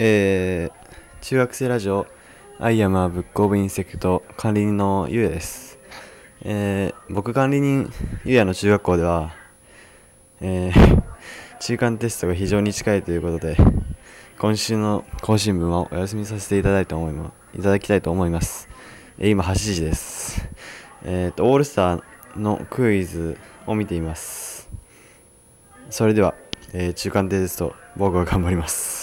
えー、中学生ラジオアイアムはブックオブインセクト管理人のゆうです。えー、僕管理人ゆうやの中学校では、えー、中間テストが非常に近いということで、今週の更新分はお休みさせていただいた思いまいただきたいと思います。えー今8時です。えっ、と、オールスターのクイズを見ています。それでは、えー中間テスト、僕は頑張ります。